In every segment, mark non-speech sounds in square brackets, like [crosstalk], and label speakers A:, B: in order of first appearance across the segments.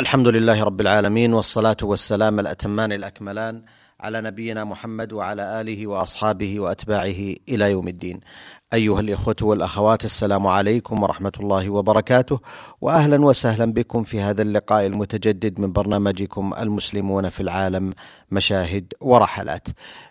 A: الحمد لله رب العالمين والصلاة والسلام الأتمان الأكملان على نبينا محمد وعلى آله وأصحابه وأتباعه إلى يوم الدين. أيها الإخوة والأخوات السلام عليكم ورحمة الله وبركاته وأهلا وسهلا بكم في هذا اللقاء المتجدد من برنامجكم المسلمون في العالم مشاهد ورحلات.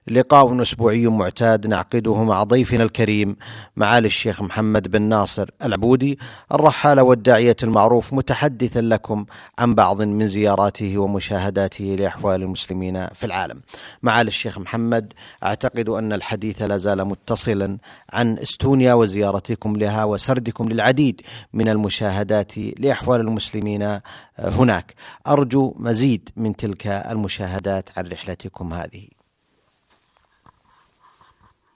A: لقاء أسبوعي معتاد نعقده مع ضيفنا الكريم معالي الشيخ محمد بن ناصر العبودي الرحالة والداعية المعروف متحدثا لكم عن بعض من زياراته ومشاهداته لأحوال المسلمين في العالم. معالي الشيخ محمد أعتقد أن الحديث لا زال متصلا عن إستونيا وزيارتكم لها وسردكم للعديد من المشاهدات لأحوال المسلمين هناك. أرجو مزيد من تلك المشاهدات عن رحلتكم هذه.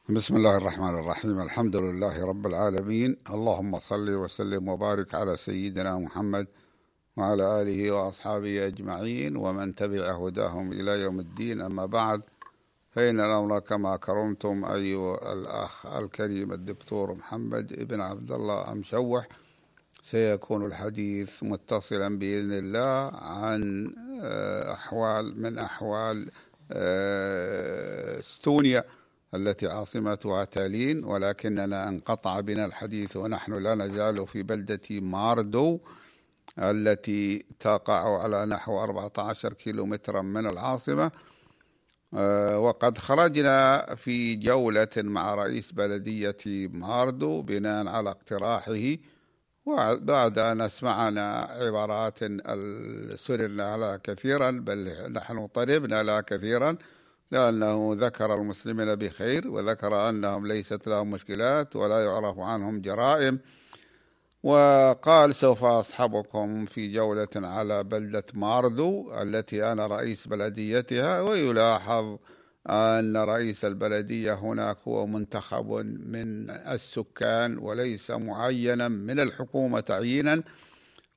B: بسم الله الرحمن الرحيم. الحمد لله رب العالمين. اللهم صل وسلم وبارك على سيدنا محمد وعلى آله وأصحابه أجمعين ومن تبع هداهم إلى يوم الدين. أما بعد فإن الأمر كما كرمتم أيها الأخ الكريم الدكتور محمد ابن عبد الله أمشوح سيكون الحديث متصلا بإذن الله عن أحوال من أحوال إستونيا التي عاصمتها تالين ولكننا انقطع بنا الحديث ونحن لا نزال في بلدة ماردو التي تقع على نحو 14 كيلومترا من العاصمة. وقد خرجنا في جولة مع رئيس بلدية ماردو بناء على اقتراحه وبعد أن أسمعنا عبارات سررنا لها كثيرا بل نحن طلبنا لها كثيرا لأنه ذكر المسلمين بخير وذكر أنهم ليست لهم مشكلات ولا يعرف عنهم جرائم. وقال سوف أصحبكم في جولة على بلدة ماردو التي أنا رئيس بلديتها ويلاحظ أن رئيس البلدية هناك هو منتخب من السكان وليس معينا من الحكومة تعيينا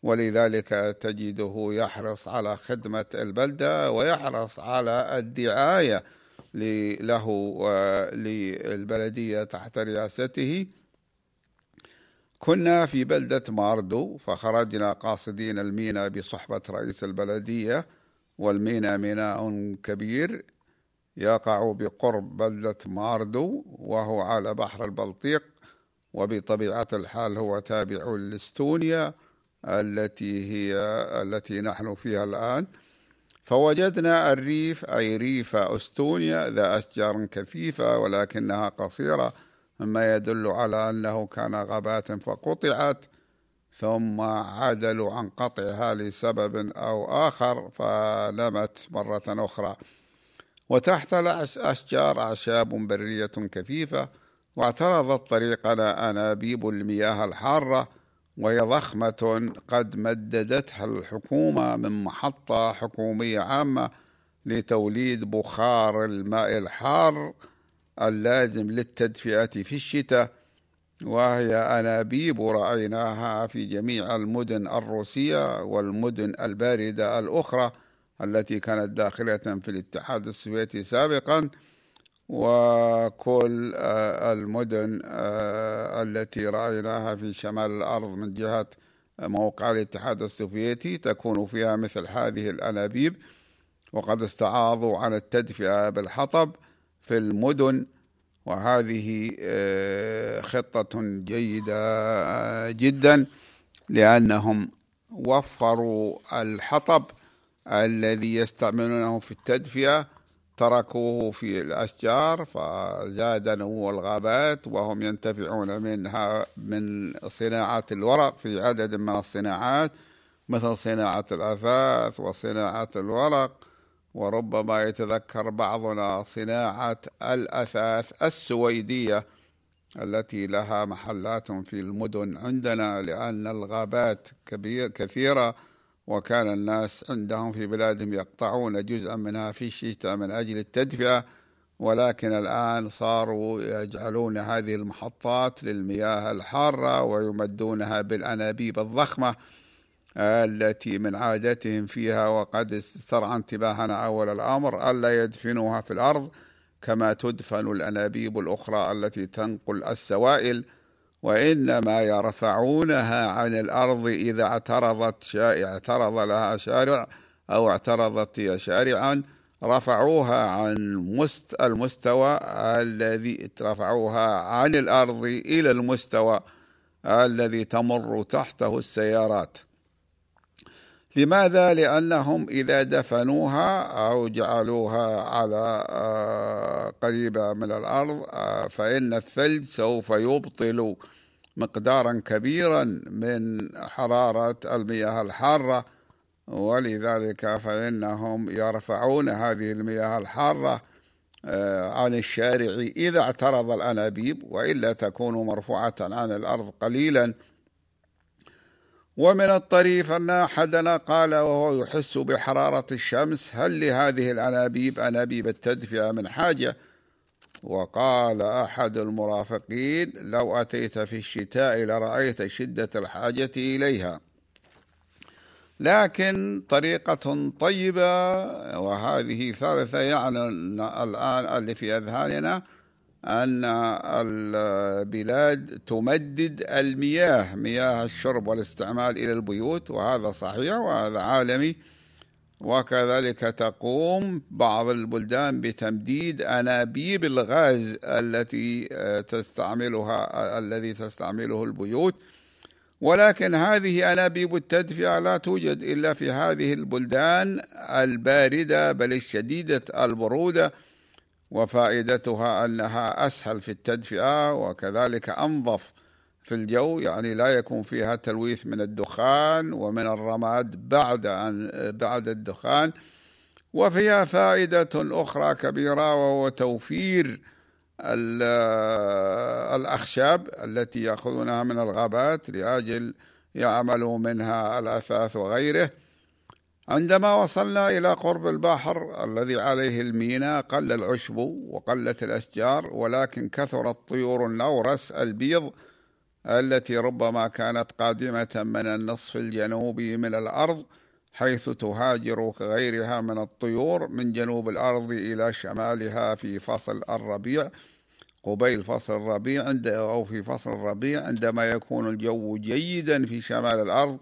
B: ولذلك تجده يحرص على خدمة البلدة ويحرص على الدعاية له وللبلدية تحت رئاسته. كنا في بلدة ماردو فخرجنا قاصدين الميناء بصحبة رئيس البلدية والميناء ميناء كبير يقع بقرب بلدة ماردو وهو على بحر البلطيق وبطبيعة الحال هو تابع لإستونيا التي هي التي نحن فيها الآن. فوجدنا الريف أي ريف أستونيا ذا أشجار كثيفة ولكنها قصيرة. مما يدل على أنه كان غابات فقطعت ثم عدلوا عن قطعها لسبب أو آخر فنمت مرة أخرى. وتحت الأشجار أعشاب برية كثيفة واعترضت طريقنا أنابيب المياه الحارة وهي ضخمة قد مددتها الحكومة من محطة حكومية عامة لتوليد بخار الماء الحار اللازم للتدفئة في الشتاء وهي أنابيب رأيناها في جميع المدن الروسية والمدن الباردة الأخرى التي كانت داخلة في الاتحاد السوفيتي سابقا وكل المدن التي رأيناها في شمال الأرض من جهة موقع الاتحاد السوفيتي تكون فيها مثل هذه الأنابيب وقد استعاضوا عن التدفئة بالحطب في المدن وهذه خطة جيدة جدا لأنهم وفروا الحطب الذي يستعملونه في التدفئة تركوه في الأشجار فزاد نمو الغابات وهم ينتفعون منها من صناعة الورق في عدد من الصناعات مثل صناعة الأثاث وصناعة الورق. وربما يتذكر بعضنا صناعة الأثاث السويدية التي لها محلات في المدن عندنا لأن الغابات كبير كثيرة وكان الناس عندهم في بلادهم يقطعون جزءا منها في الشتاء من أجل التدفئة ولكن الآن صاروا يجعلون هذه المحطات للمياه الحارة ويمدونها بالأنابيب الضخمة. التي من عادتهم فيها وقد استرعى انتباهنا أول الأمر ألا يدفنوها في الأرض كما تدفن الأنابيب الأخرى التي تنقل السوائل وإنما يرفعونها عن الأرض إذا اعترضت شا... اعترض لها شارع أو اعترضت هي شارعا رفعوها عن مست المستوى الذي رفعوها عن الأرض إلى المستوى الذي تمر تحته السيارات. لماذا؟ لأنهم إذا دفنوها أو جعلوها على آه، قريبة من الأرض آه، فإن الثلج سوف يبطل مقدارا كبيرا من حرارة المياه الحارة ولذلك فإنهم يرفعون هذه المياه الحارة آه، عن الشارع إذا اعترض الأنابيب وإلا تكون مرفوعة عن الأرض قليلا ومن الطريف أن أحدنا قال وهو يحس بحرارة الشمس هل لهذه الأنابيب أنابيب التدفئة من حاجة؟ وقال أحد المرافقين لو أتيت في الشتاء لرأيت شدة الحاجة إليها. لكن طريقة طيبة وهذه ثالثة يعني الآن اللي في أذهاننا أن البلاد تمدد المياه مياه الشرب والاستعمال إلى البيوت وهذا صحيح وهذا عالمي. وكذلك تقوم بعض البلدان بتمديد أنابيب الغاز التي تستعملها الذي تستعمله البيوت. ولكن هذه أنابيب التدفئة لا توجد إلا في هذه البلدان الباردة بل الشديدة البرودة. وفائدتها أنها أسهل في التدفئة وكذلك أنظف في الجو يعني لا يكون فيها تلويث من الدخان ومن الرماد بعد أن بعد الدخان. وفيها فائدة أخرى كبيرة وهو توفير الأخشاب التي يأخذونها من الغابات لأجل يعملوا منها الأثاث وغيره. عندما وصلنا إلى قرب البحر الذي عليه الميناء قل العشب وقلت الأشجار ولكن كثرت طيور النورس البيض التي ربما كانت قادمة من النصف الجنوبي من الأرض حيث تهاجر كغيرها من الطيور من جنوب الأرض إلى شمالها في فصل الربيع قبيل فصل الربيع عند أو في فصل الربيع عندما يكون الجو جيدا في شمال الأرض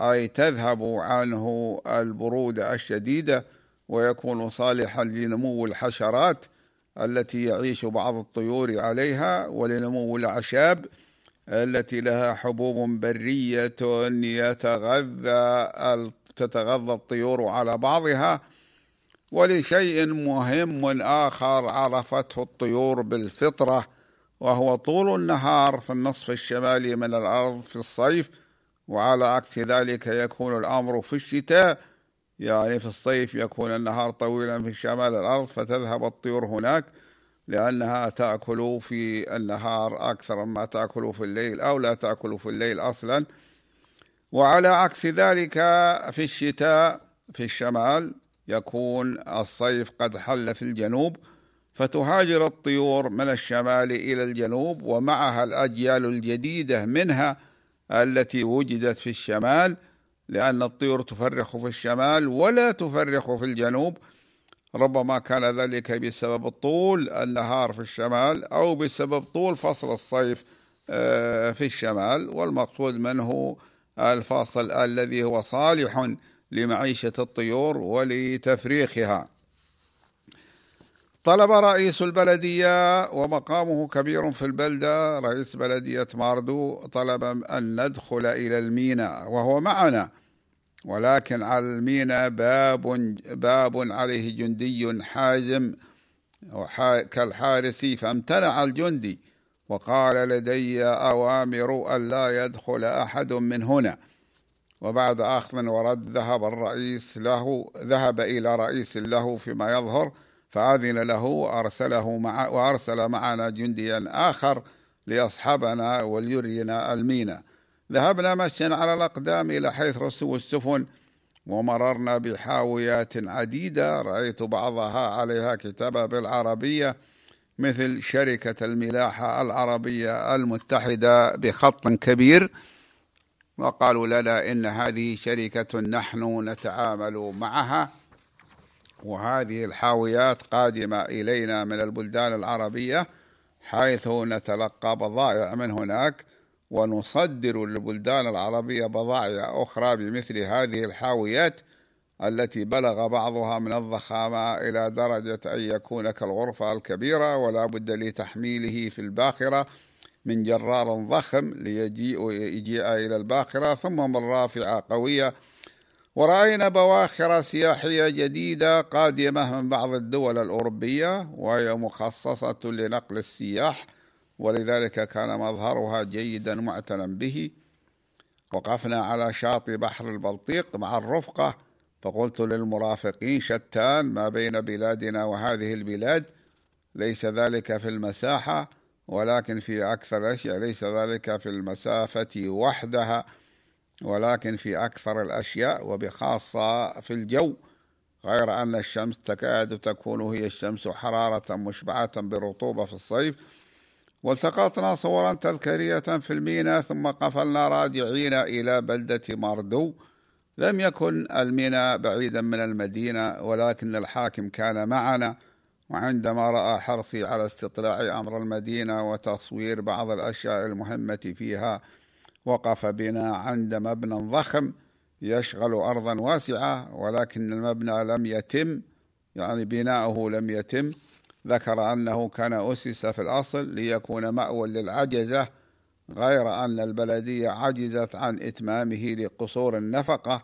B: أي تذهب عنه البرودة الشديدة ويكون صالحا لنمو الحشرات التي يعيش بعض الطيور عليها ولنمو الأعشاب التي لها حبوب برية يتغذى تتغذى الطيور على بعضها ولشيء مهم آخر عرفته الطيور بالفطرة وهو طول النهار في النصف الشمالي من الأرض في الصيف وعلى عكس ذلك يكون الأمر في الشتاء يعني في الصيف يكون النهار طويلا في شمال الأرض فتذهب الطيور هناك لأنها تأكل في النهار أكثر مما تأكل في الليل أو لا تأكل في الليل أصلا. وعلى عكس ذلك في الشتاء في الشمال يكون الصيف قد حل في الجنوب فتهاجر الطيور من الشمال إلى الجنوب ومعها الأجيال الجديدة منها التي وجدت في الشمال لأن الطيور تفرخ في الشمال ولا تفرخ في الجنوب. ربما كان ذلك بسبب طول النهار في الشمال أو بسبب طول فصل الصيف آه، في الشمال. والمقصود منه الفاصل الذي هو صالح لمعيشة الطيور ولتفريخها. طلب رئيس البلدية ومقامه كبير في البلدة. رئيس بلدية ماردو طلب أن ندخل إلى الميناء وهو معنا ولكن على الميناء باب باب عليه جندي حازم كالحارس فامتنع الجندي وقال لدي أوامر أن لا يدخل أحد من هنا. وبعد أخذ ورد ذهب الرئيس له ذهب إلى رئيس له فيما يظهر فأذن له وأرسله مع وأرسل معنا جنديا آخر ليصحبنا وليرينا المينا. ذهبنا مشيا على الأقدام إلى حيث رسو السفن ومررنا بحاويات عديدة. رأيت بعضها عليها كتابة بالعربية مثل شركة الملاحة العربية المتحدة بخط كبير. وقالوا لنا إن هذه شركة نحن نتعامل معها. وهذه الحاويات قادمة إلينا من البلدان العربية حيث نتلقى بضائع من هناك ونصدر للبلدان العربية بضائع أخرى بمثل هذه الحاويات التي بلغ بعضها من الضخامة إلى درجة أن يكون كالغرفة الكبيرة ولا بد لتحميله في الباخرة من جرار ضخم ليجيء يجيء إلى الباخرة ثم من رافعة قوية ورأينا بواخر سياحية جديدة قادمة من بعض الدول الأوروبية وهي مخصصة لنقل السياح ولذلك كان مظهرها جيدا معتنا به. وقفنا على شاطئ بحر البلطيق مع الرفقة فقلت للمرافقين شتان ما بين بلادنا وهذه البلاد ليس ذلك في المساحة ولكن في أكثر الأشياء ليس ذلك في المسافة وحدها. ولكن في أكثر الأشياء وبخاصة في الجو غير أن الشمس تكاد تكون هي الشمس حرارة مشبعة برطوبة في الصيف. والتقطنا صورا تذكارية في الميناء ثم قفلنا راجعين إلى بلدة ماردو. لم يكن الميناء بعيدا من المدينة ولكن الحاكم كان معنا. وعندما رأى حرصي على استطلاع أمر المدينة وتصوير بعض الأشياء المهمة فيها وقف بنا عند مبنى ضخم يشغل أرضا واسعة ولكن المبنى لم يتم يعني بناؤه لم يتم. ذكر أنه كان أسس في الأصل ليكون مأوى للعجزة غير أن البلدية عجزت عن إتمامه لقصور النفقة.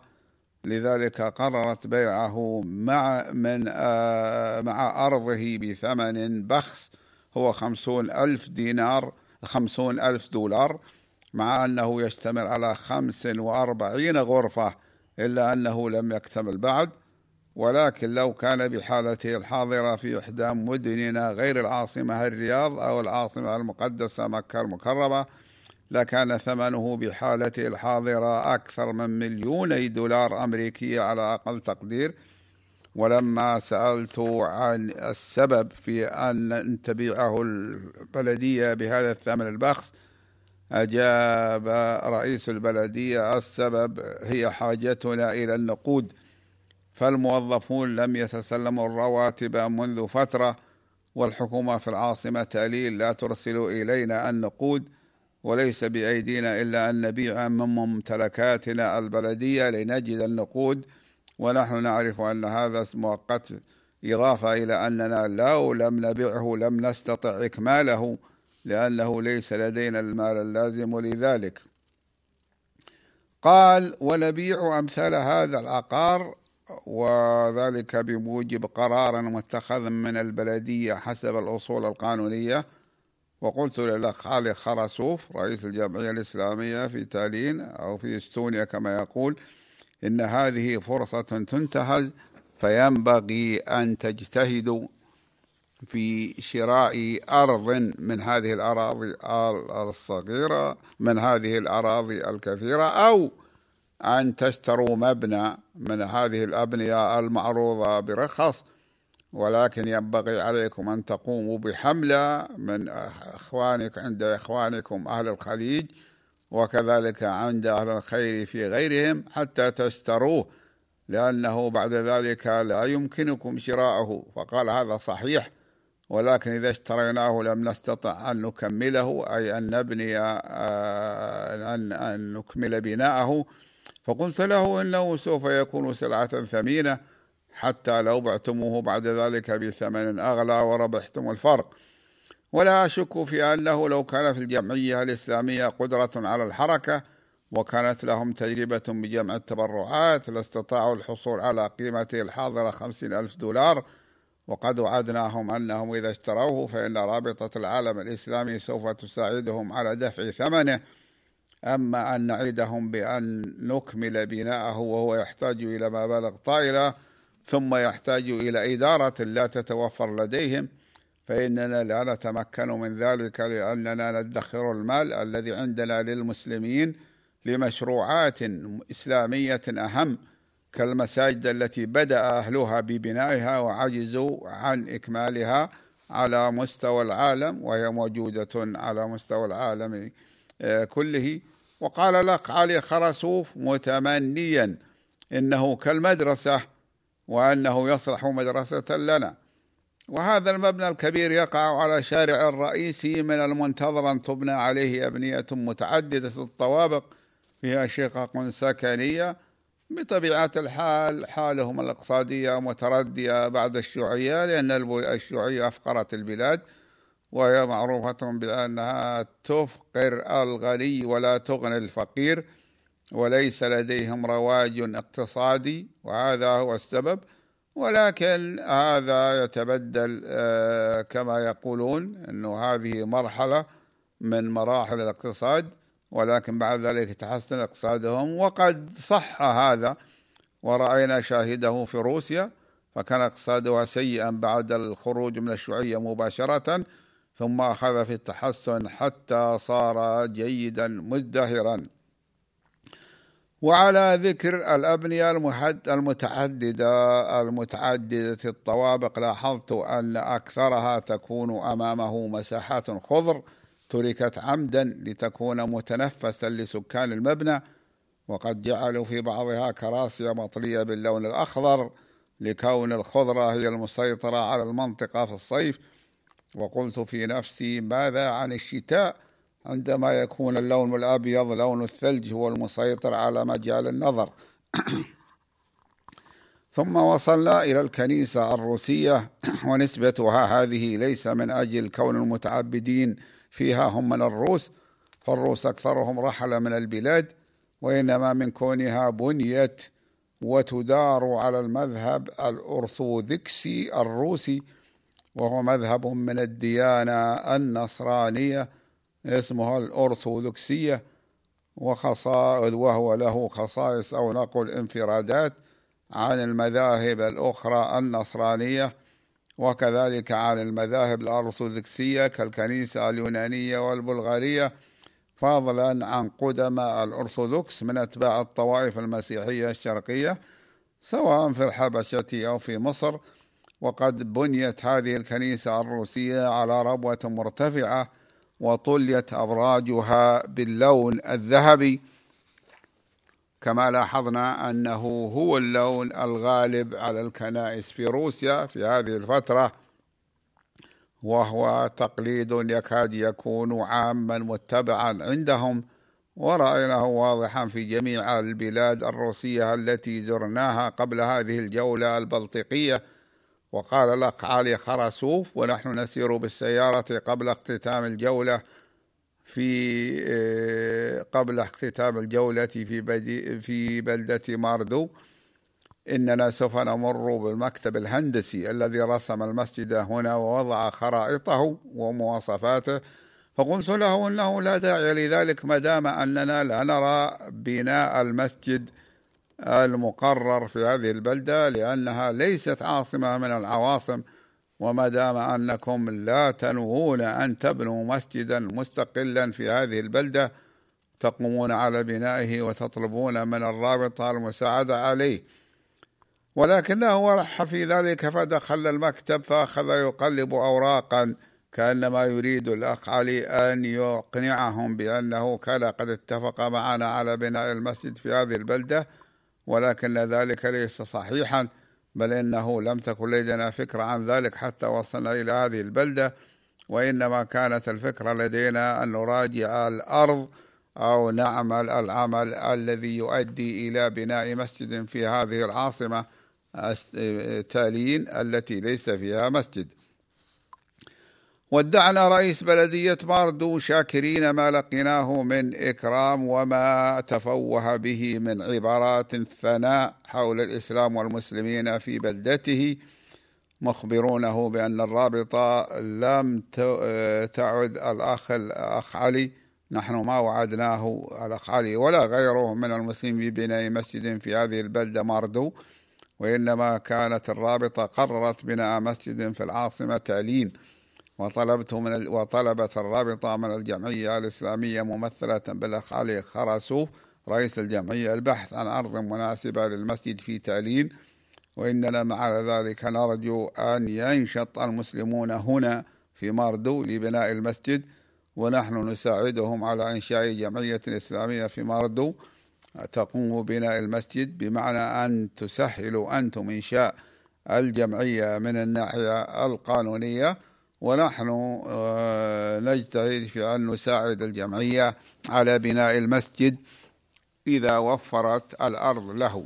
B: لذلك قررت بيعه مع من آه مع أرضه بثمن بخس هو خمسون ألف دينار خمسون ألف دولار. مع أنه يشتمل على خمس وأربعين غرفة إلا أنه لم يكتمل بعد. ولكن لو كان بحالته الحاضرة في إحدى مدننا غير العاصمة الرياض أو العاصمة المقدسة مكة المكرمة لكان ثمنه بحالته الحاضرة أكثر من مليوني دولار أمريكي على أقل تقدير. ولما سألت عن السبب في أن تبيعه البلدية بهذا الثمن البخس أجاب رئيس البلدية السبب هي حاجتنا إلى النقود فالموظفون لم يتسلموا الرواتب منذ فترة والحكومة في العاصمة تاليل لا ترسل إلينا النقود وليس بأيدينا إلا أن نبيع من ممتلكاتنا البلدية لنجد النقود ونحن نعرف أن هذا مؤقت إضافة إلى أننا لو لم نبيعه لم نستطع إكماله. لأنه ليس لدينا المال اللازم لذلك. قال ونبيع أمثال هذا العقار وذلك بموجب قرار متخذ من البلدية حسب الأصول القانونية. وقلت للأخ علي خرسوف رئيس الجمعية الإسلامية في تالين أو في إستونيا كما يقول إن هذه فرصة تنتهز فينبغي أن تجتهدوا في شراء أرض من هذه الأراضي الصغيرة من هذه الأراضي الكثيرة أو أن تشتروا مبنى من هذه الأبنية المعروضة برخص. ولكن ينبغي عليكم أن تقوموا بحملة من إخوانك عند إخوانكم أهل الخليج وكذلك عند أهل الخير في غيرهم حتى تشتروه لأنه بعد ذلك لا يمكنكم شراءه. فقال هذا صحيح. ولكن إذا اشتريناه لم نستطع أن نكمله أي أن نبني آه، أن, أن نكمل بناءه. فقلت له إنه سوف يكون سلعة ثمينة حتى لو بعتموه بعد ذلك بثمن أغلى وربحتم الفرق. ولا أشك في أنه لو كان في الجمعية الإسلامية قدرة على الحركة وكانت لهم تجربة بجمع التبرعات لاستطاعوا الحصول على قيمته الحاضرة خمسين ألف دولار وقد وعدناهم أنهم إذا اشتروه فإن رابطة العالم الإسلامي سوف تساعدهم على دفع ثمنه. أما أن نعيدهم بأن نكمل بناءه وهو يحتاج إلى مبالغ طائلة ثم يحتاج إلى إدارة لا تتوفر لديهم فإننا لا نتمكن من ذلك لأننا ندخر المال الذي عندنا للمسلمين لمشروعات إسلامية أهم. كالمساجد التي بدأ أهلها ببنائها وعجزوا عن إكمالها على مستوى العالم وهي موجودة على مستوى العالم آه، كله. وقال لك علي خرسوف متمنيا إنه كالمدرسة وأنه يصلح مدرسة لنا. وهذا المبنى الكبير يقع على شارع الرئيسي من المنتظر أن تبنى عليه أبنية متعددة الطوابق فيها شقق سكنية بطبيعة الحال حالهم الاقتصادية متردية بعد الشيوعية لأن الشيوعية أفقرت البلاد وهي معروفة بأنها تفقر الغني ولا تغني الفقير وليس لديهم رواج اقتصادي وهذا هو السبب ولكن هذا يتبدل آه، كما يقولون أنه هذه مرحلة من مراحل الاقتصاد. ولكن بعد ذلك تحسن اقتصادهم وقد صح هذا. ورأينا شاهده في روسيا فكان اقتصادها سيئا بعد الخروج من الشيوعية مباشرة ثم أخذ في التحسن حتى صار جيدا مزدهرا وعلى ذكر الأبنية المتعددة المتعددة الطوابق لاحظت أن أكثرها تكون أمامه مساحات خضر تركت عمدا لتكون متنفسا لسكان المبنى وقد جعلوا في بعضها كراسي مطلية باللون الأخضر لكون الخضرة هي المسيطرة على المنطقة في الصيف. وقلت في نفسي ماذا عن الشتاء عندما يكون اللون الأبيض لون الثلج هو المسيطر على مجال النظر؟ [coughs] ثم وصلنا إلى الكنيسة الروسية [coughs] ونسبتها هذه ليس من أجل كون المتعبدين فيها هم من الروس فالروس أكثرهم رحل من البلاد وإنما من كونها بنيت وتدار على المذهب الأرثوذكسي الروسي وهو مذهب من الديانة النصرانية اسمها الأرثوذكسية وخصائص وهو له خصائص أو نقل انفرادات عن المذاهب الأخرى النصرانية وكذلك عن المذاهب الأرثوذكسية كالكنيسة اليونانية والبلغارية فضلا عن قدماء الأرثوذكس من أتباع الطوائف المسيحية الشرقية سواء في الحبشة أو في مصر. وقد بنيت هذه الكنيسة الروسية على ربوة مرتفعة وطليت أبراجها باللون الذهبي. كما لاحظنا أنه هو اللون الغالب على الكنائس في روسيا في هذه الفترة وهو تقليد يكاد يكون عاما متبعا عندهم. ورأيناه واضحا في جميع البلاد الروسية التي زرناها قبل هذه الجولة البلطيقية. وقال الأخ علي خرسوف ونحن نسير بالسيارة قبل اختتام الجولة في آه، قبل اختتام الجولة في في بلدة ماردو إننا سوف نمر بالمكتب الهندسي الذي رسم المسجد هنا ووضع خرائطه ومواصفاته فقلت له إنه لا داعي لذلك ما دام أننا لا نرى بناء المسجد المقرر في هذه البلدة لأنها ليست عاصمة من العواصم وما دام أنكم لا تنوون أن تبنوا مسجدا مستقلا في هذه البلدة تقومون على بنائه وتطلبون من الرابطه المساعدة عليه. ولكنه رح في ذلك فدخل المكتب فأخذ يقلب اوراقا كأنما يريد الأخ علي أن يقنعهم بأنه كان قد اتفق معنا على بناء المسجد في هذه البلدة ولكن ذلك ليس صحيحا. بل إنه لم تكن لدينا فكرة عن ذلك حتى وصلنا إلى هذه البلدة وإنما كانت الفكرة لدينا أن نراجع الأرض أو نعمل العمل الذي يؤدي إلى بناء مسجد في هذه العاصمة تالين التي ليس فيها مسجد. ودعنا رئيس بلدية باردو شاكرين ما لقيناه من إكرام وما تفوه به من عبارات ثناء حول الإسلام والمسلمين في بلدته مخبرونه بأن الرابطة لم تعد الأخ الأخ علي. نحن ما وعدناه الأخ علي ولا غيره من المسلمين ببناء مسجد في هذه البلدة ماردو وإنما كانت الرابطة قررت بناء مسجد في العاصمة تالين وطلبت من وطلبت الرابطة من الجمعية الإسلامية ممثلة بالأخ علي خرسوف رئيس الجمعية البحث عن أرض مناسبة للمسجد في تالين. وإننا مع ذلك نرجو أن ينشط المسلمون هنا في ماردو لبناء المسجد. ونحن نساعدهم على إنشاء جمعية إسلامية في ماردو تقوم ببناء المسجد بمعنى أن تسهلوا أنتم إنشاء الجمعية من الناحية القانونية. ونحن آه، نجتهد في أن نساعد الجمعية على بناء المسجد إذا وفرت الأرض له.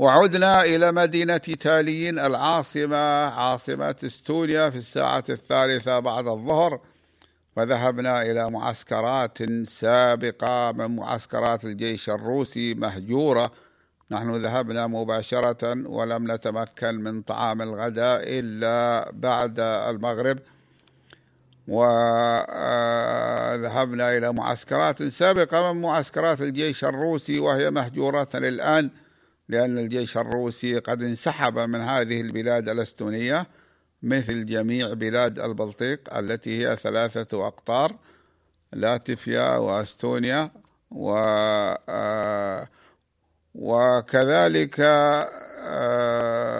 B: وعدنا إلى مدينة تالين العاصمة عاصمة إستونيا في الساعة الثالثة بعد الظهر. وذهبنا إلى معسكرات سابقة من معسكرات الجيش الروسي مهجورة نحن ذهبنا مباشرة ولم نتمكن من طعام الغداء إلا بعد المغرب وذهبنا إلى معسكرات سابقة من معسكرات الجيش الروسي وهي مهجورة الآن لأن الجيش الروسي قد انسحب من هذه البلاد الأستونية مثل جميع بلاد البلطيق التي هي ثلاثة أقطار لاتفيا وأستونيا و آه، وكذلك آه،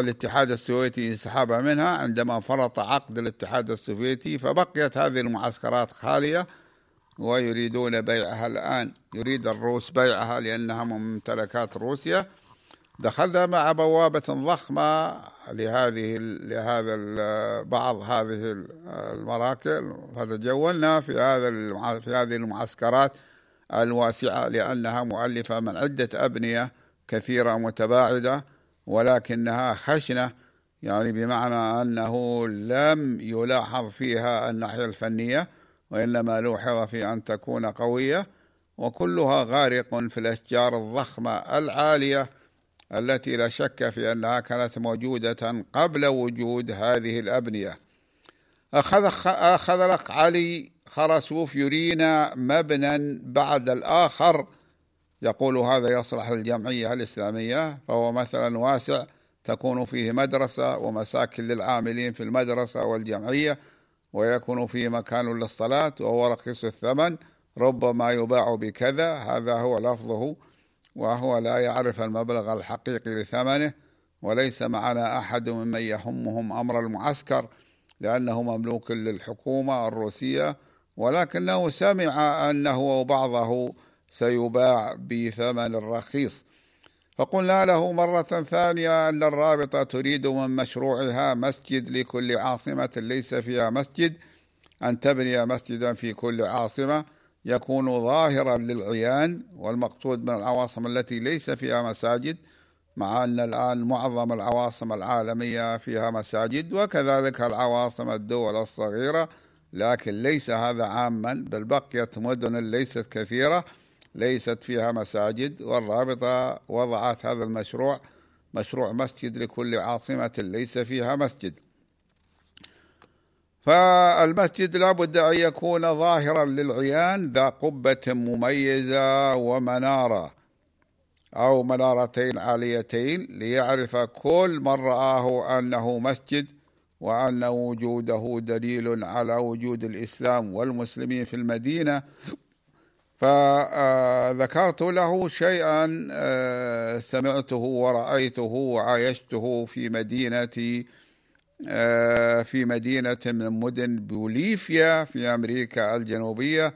B: الاتحاد السوفيتي انسحب منها عندما فرط عقد الاتحاد السوفيتي فبقيت هذه المعسكرات خالية ويريدون بيعها الآن. يريد الروس بيعها لأنها ممتلكات روسيا. دخلنا مع بوابة ضخمة لهذه لهذا بعض هذه المراكب فتجولنا في هذا في هذه المعسكرات الواسعة لأنها مؤلفة من عدة أبنية كثيرة متباعدة ولكنها خشنة يعني بمعنى أنه لم يلاحظ فيها الناحية الفنية وإنما لوحظ في أن تكون قوية وكلها غارق في الأشجار الضخمة العالية التي لا شك في أنها كانت موجودة قبل وجود هذه الأبنية. أخذ أخذ لك علي خرسوف يرينا مبنى بعد الآخر. يقول هذا يصلح للجمعية الإسلامية فهو مثلا واسع تكون فيه مدرسة ومساكن للعاملين في المدرسة والجمعية ويكون فيه مكان للصلاة وهو رخيص الثمن ربما يباع بكذا. هذا هو لفظه وهو لا يعرف المبلغ الحقيقي لثمنه وليس معنا أحد ممن يهمهم أمر المعسكر. لأنه مملوك للحكومة الروسية ولكنه سمع أنه وبعضه سيباع بثمن رخيص. فقلنا له مرة ثانية أن الرابطة تريد من مشروعها مسجد لكل عاصمة ليس فيها مسجد. أن تبني مسجدا في كل عاصمة يكون ظاهرا للعيان والمقصود من العواصم التي ليس فيها مساجد. مع أن الآن معظم العواصم العالمية فيها مساجد وكذلك العواصم الدول الصغيرة لكن ليس هذا عاما بل بقيت مدن ليست كثيرة ليست فيها مساجد والرابطة وضعت هذا المشروع مشروع مسجد لكل عاصمة ليس فيها مسجد. فالمسجد لابد أن يكون ظاهرا للعيان ذا قبة مميزة ومنارة. أو منارتين عاليتين ليعرف كل من رآه أنه مسجد وأن وجوده دليل على وجود الإسلام والمسلمين في المدينة. فذكرت له شيئا آه، سمعته ورأيته وعايشته في مدينة آه، في مدينة من مدن بوليفيا في أمريكا الجنوبية.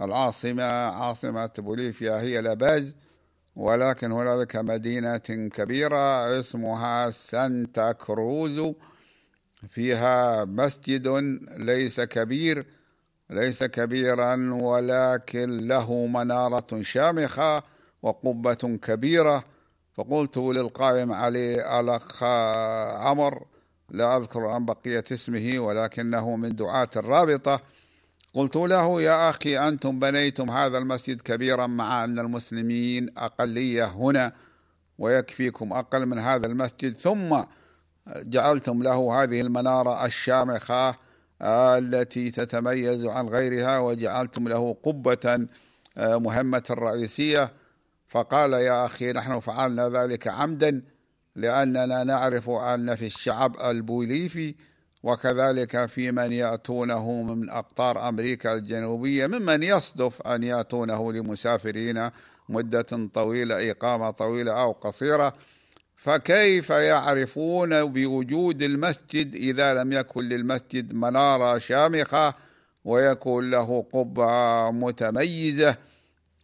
B: العاصمة عاصمة بوليفيا هي لاباز. ولكن هنالك مدينة كبيرة اسمها سانتا كروز وفيها مسجد ليس كبير ليس كبيرا ولكن له منارة شامخة وقبة كبيرة. فقلت للقائم عليه الأخ عمر لا أذكر عن بقية اسمه ولكنه من دعاة الرابطة. قلت له يا أخي أنتم بنيتم هذا المسجد كبيرا مع أن المسلمين أقلية هنا ويكفيكم أقل من هذا المسجد. ثم جعلتم له هذه المنارة الشامخة التي تتميز عن غيرها وجعلتم له قبة مهمة رئيسية. فقال يا أخي نحن فعلنا ذلك عمدا لأننا نعرف أن في الشعب البوليفي وكذلك في من يأتونه من أقطار أمريكا الجنوبية ممن يصدف أن يأتونه لمسافرين مدة طويلة إقامة طويلة أو قصيرة. فكيف يعرفون بوجود المسجد إذا لم يكن للمسجد منارة شامخة ويكون له قبة متميزة؟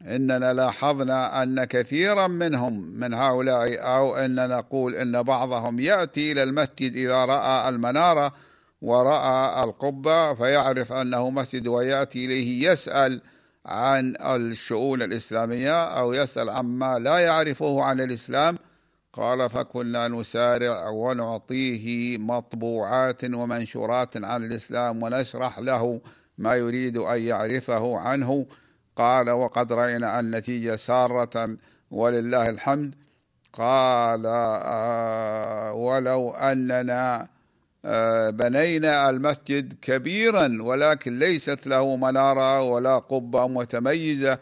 B: إننا لاحظنا أن كثيرا منهم من هؤلاء أو أن نقول أن بعضهم يأتي إلى المسجد إذا رأى المنارة ورأى القبة فيعرف أنه مسجد ويأتي إليه يسأل عن الشؤون الإسلامية أو يسأل عما لا يعرفه عن الإسلام. قال فكنا نسارع ونعطيه مطبوعات ومنشورات عن الإسلام ونشرح له ما يريد أن يعرفه عنه. قال وقد رأينا النتيجة سارة ولله الحمد. قال آه ولو أننا بنينا المسجد كبيرا ولكن ليست له منارة ولا قبة متميزة.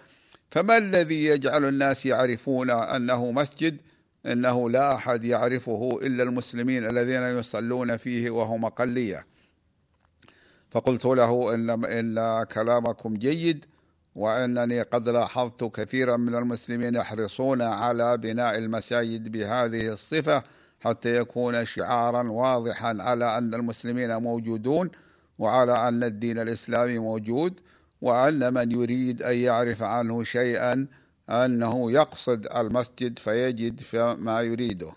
B: فما الذي يجعل الناس يعرفون أنه مسجد؟ إنه لا أحد يعرفه إلا المسلمين الذين يصلون فيه وهم أقلية. فقلت له إن, إن كلامكم جيد وأنني قد لاحظت كثيرا من المسلمين يحرصون على بناء المساجد بهذه الصفة. حتى يكون شعارا واضحا على أن المسلمين موجودون وعلى أن الدين الإسلامي موجود وأن من يريد أن يعرف عنه شيئا أنه يقصد المسجد فيجد ما يريده.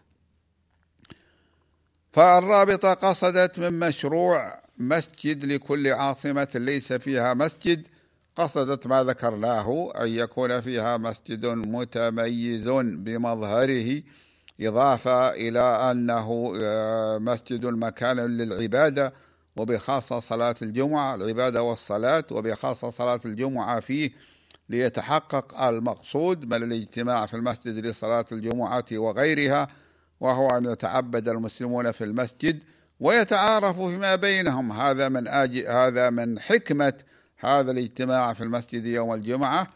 B: فالرابطة قصدت من مشروع مسجد لكل عاصمة ليس فيها مسجد. قصدت ما ذكرناه أن يكون فيها مسجد متميز بمظهره إضافة إلى أنه آه، مسجد مكان للعبادة وبخاصة صلاة الجمعة العبادة والصلاة وبخاصة صلاة الجمعة فيه ليتحقق المقصود من الاجتماع في المسجد لصلاة الجمعة وغيرها وهو أن يتعبد المسلمون في المسجد ويتعارفوا فيما بينهم. هذا من أجل هذا من حكمة هذا الاجتماع في المسجد يوم الجمعة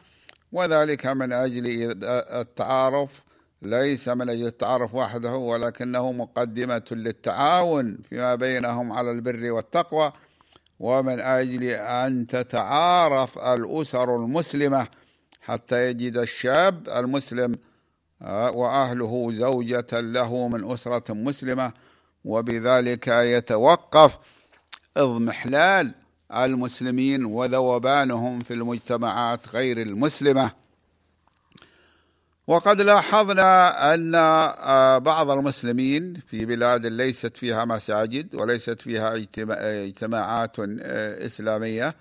B: وذلك من أجل التعارف ليس من أجل التعارف وحده ولكنه مقدمة للتعاون فيما بينهم على البر والتقوى ومن أجل أن تتعارف الأسر المسلمة حتى يجد الشاب المسلم آه، وأهله زوجة له من أسرة مسلمة وبذلك يتوقف اضمحلال المسلمين وذوبانهم في المجتمعات غير المسلمة. وقد لاحظنا أن آه، بعض المسلمين في بلاد ليست فيها مساجد وليست فيها اجتماعات آه، إسلامية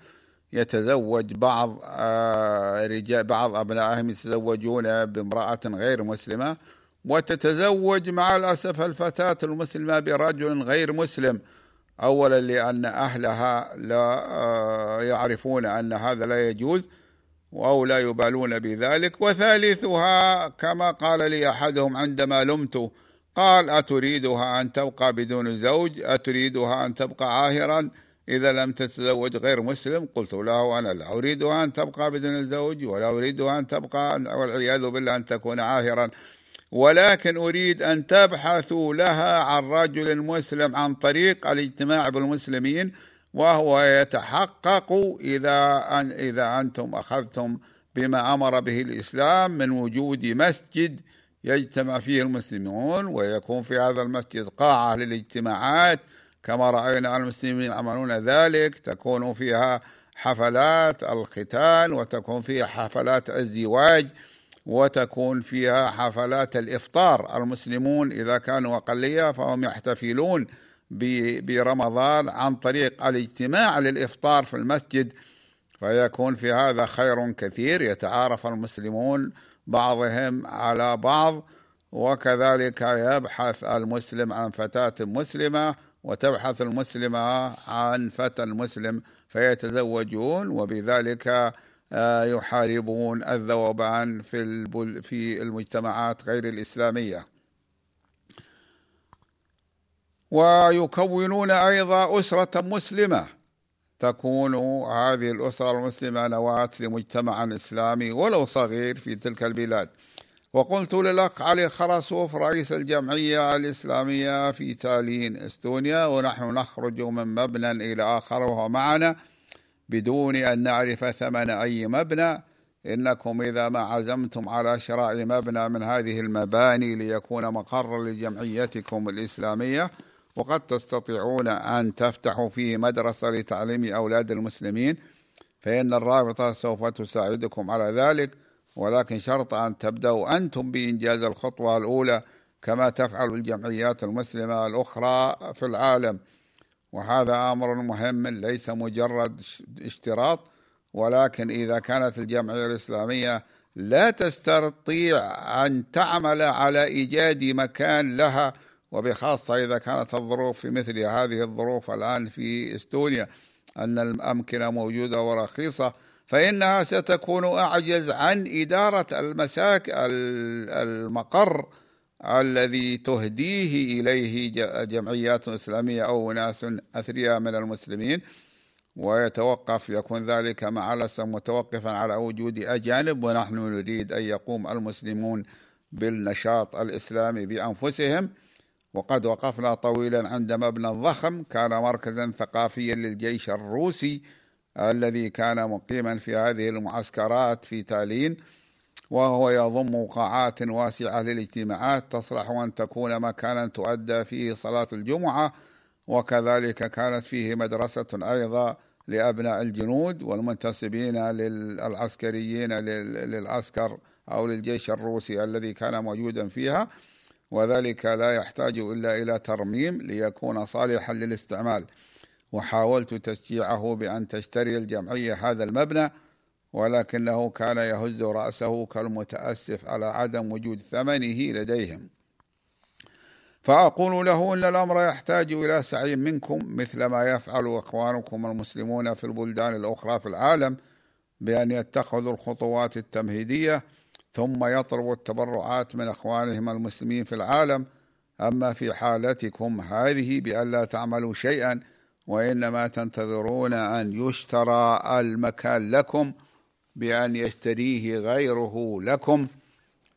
B: يتزوج بعض آه، رجال بعض أبنائهم يتزوجون بامرأة غير مسلمة وتتزوج مع الأسف الفتاة المسلمة برجل غير مسلم اولا لأن أهلها لا يعرفون أن هذا لا يجوز أو لا يبالون بذلك. وثالثها كما قال لي أحدهم عندما لمت قال أتريدها أن تبقى بدون زوج؟ أتريدها أن تبقى عاهرا؟ إذا لم تتزوج غير مسلم؟ قلت له أنا لا أريدها أن تبقى بدون زوج ولا أريدها أن تبقى والعياذ بالله أن تكون عاهرا. ولكن أريد أن تبحثوا لها عن رجل مسلم عن طريق الاجتماع بالمسلمين. وهو يتحقق إذا أن إذا أنتم أخذتم بما أمر به الإسلام من وجود مسجد يجتمع فيه المسلمون ويكون في هذا المسجد قاعة للاجتماعات. كما رأينا المسلمين يعملون ذلك تكون فيها حفلات الختان وتكون فيها حفلات الزواج وتكون فيها حفلات الإفطار. المسلمون إذا كانوا أقلية فهم يحتفلون برمضان عن طريق الاجتماع للإفطار في المسجد فيكون في هذا خير كثير يتعارف المسلمون بعضهم على بعض وكذلك يبحث المسلم عن فتاة مسلمة وتبحث المسلمة عن فتى مسلم فيتزوجون وبذلك آه، يحاربون الذوبان في في المجتمعات غير الإسلامية. ويكونون أيضا أسرة مسلمة. تكون هذه الأسرة المسلمة نواة لمجتمع إسلامي ولو صغير في تلك البلاد. وقلت للأخ علي خرسوف رئيس الجمعية الإسلامية في تالين إستونيا ونحن نخرج من مبنى إلى آخر وهو معنا بدون أن نعرف ثمن أي مبنى. إنكم إذا ما عزمتم على شراء مبنى من هذه المباني ليكون مقرا لجمعيتكم الإسلامية. وقد تستطيعون أن تفتحوا فيه مدرسة لتعليم أولاد المسلمين فإن الرابطة سوف تساعدكم على ذلك ولكن شرط أن تبدأوا أنتم بإنجاز الخطوة الأولى كما تفعل الجمعيات المسلمة الأخرى في العالم. وهذا أمر مهم ليس مجرد اشتراط ولكن إذا كانت الجمعية الإسلامية لا تستطيع أن تعمل على إيجاد مكان لها وبخاصة إذا كانت الظروف في مثل هذه الظروف الآن في إستونيا أن الأمكنة موجودة ورخيصة فإنها ستكون أعجز عن إدارة المساك المقر الذي تهديه إليه جمعيات إسلامية أو ناس أثرياء من المسلمين. ويتوقف يكون ذلك مع الأسف متوقفا على وجود أجانب ونحن نريد أن يقوم المسلمون بالنشاط الإسلامي بأنفسهم. وقد وقفنا طويلا عند مبنى ضخم كان مركزا ثقافيا للجيش الروسي الذي كان مقيما في هذه المعسكرات في تالين وهو يضم قاعات واسعة للاجتماعات تصلح أن تكون مكانا تؤدى فيه صلاة الجمعة وكذلك كانت فيه مدرسة أيضا لأبناء الجنود والمنتسبين للعسكريين للعسكر أو للجيش الروسي الذي كان موجودا فيها. وذلك لا يحتاج إلا إلى ترميم ليكون صالحا للاستعمال. وحاولت تشجيعه بأن تشتري الجمعية هذا المبنى ولكنه كان يهز رأسه كالمتأسف على عدم وجود ثمنه لديهم. فأقول له إن الأمر يحتاج إلى سعي منكم مثل ما يفعل إخوانكم المسلمون في البلدان الأخرى في العالم بأن يتخذوا الخطوات التمهيدية ثم يطلبوا التبرعات من إخوانهم المسلمين في العالم. أما في حالتكم هذه بأن لا تعملوا شيئا وإنما تنتظرون أن يشترى المكان لكم بأن يشتريه غيره لكم.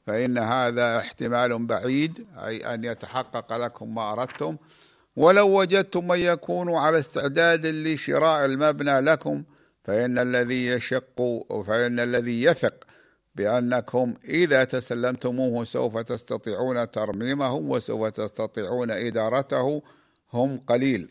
B: فإن هذا احتمال بعيد أي أن يتحقق لكم ما أردتم. ولو وجدتم من يكونوا على استعداد لشراء المبنى لكم فإن الذي يشق فإن الذي يثق بأنكم إذا تسلمتموه سوف تستطيعون ترميمه وسوف تستطيعون إدارته. هم قليل.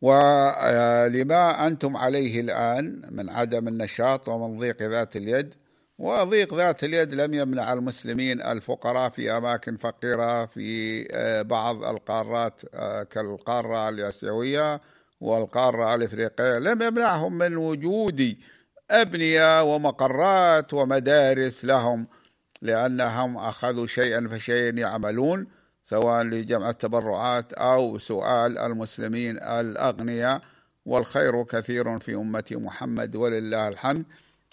B: ولما أنتم عليه الآن من عدم النشاط ومن ضيق ذات اليد وضيق ذات اليد لم يمنع المسلمين الفقراء في أماكن فقيرة في آه، بعض القارات آه، كالقارة الآسيوية والقارة الإفريقية لم يمنعهم من وجود أبنية ومقرات ومدارس لهم لأنهم أخذوا شيئا فشيئا يعملون سواء لجمع التبرعات أو سؤال المسلمين الأغنياء. والخير كثير في أمة محمد ولله الحمد.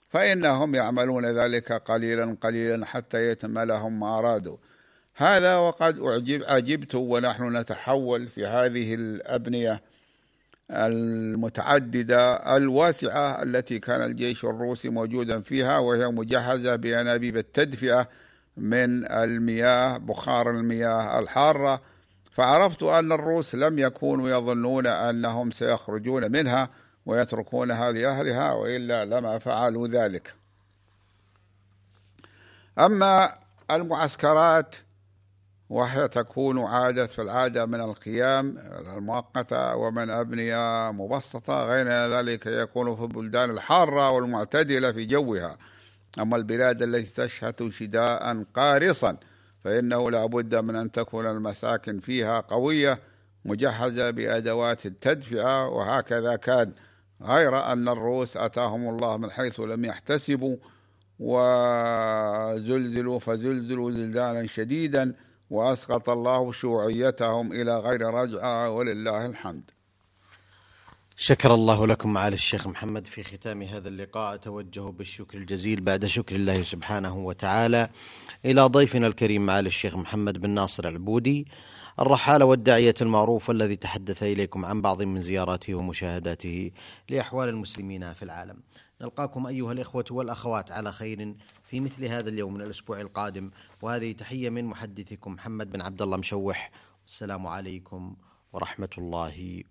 B: فإنهم يعملون ذلك قليلا قليلا حتى يتم لهم ما أرادوا. هذا وقد أعجب عجبت ونحن نتحول في هذه الأبنية. المتعددة الواسعة التي كان الجيش الروسي موجودا فيها وهي مجهزة بأنابيب التدفئة من المياه بخار المياه الحارة. فعرفت أن الروس لم يكونوا يظنون أنهم سيخرجون منها ويتركونها لأهلها وإلا لما فعلوا ذلك. أما المعسكرات وهي تكون عادة في العادة من القيام المؤقتة ومن أبنية مبسطة غير ذلك يكون في البلدان الحارة والمعتدلة في جوها. أما البلاد التي تشهد شداء قارصا فإنه لا بد من أن تكون المساكن فيها قوية مجهزة بأدوات التدفئة وهكذا كان. غير أن الروس أتاهم الله من حيث لم يحتسبوا وزلزلوا فزلزلوا زلزالا شديدا. وأسقط الله شيوعيتهم إلى غير رجعة ولله الحمد.
A: شكر الله لكم معالي الشيخ محمد في ختام هذا اللقاء. أتوجه بالشكر الجزيل بعد شكر الله سبحانه وتعالى إلى ضيفنا الكريم معالي الشيخ محمد بن ناصر العبودي الرحالة والداعية المعروف الذي تحدث إليكم عن بعض من زياراته ومشاهداته لأحوال المسلمين في العالم. نلقاكم أيها الإخوة والأخوات على خير في مثل هذا اليوم من الأسبوع القادم. وهذه تحية من محدثكم محمد بن عبد الله مشوح. والسلام عليكم ورحمة الله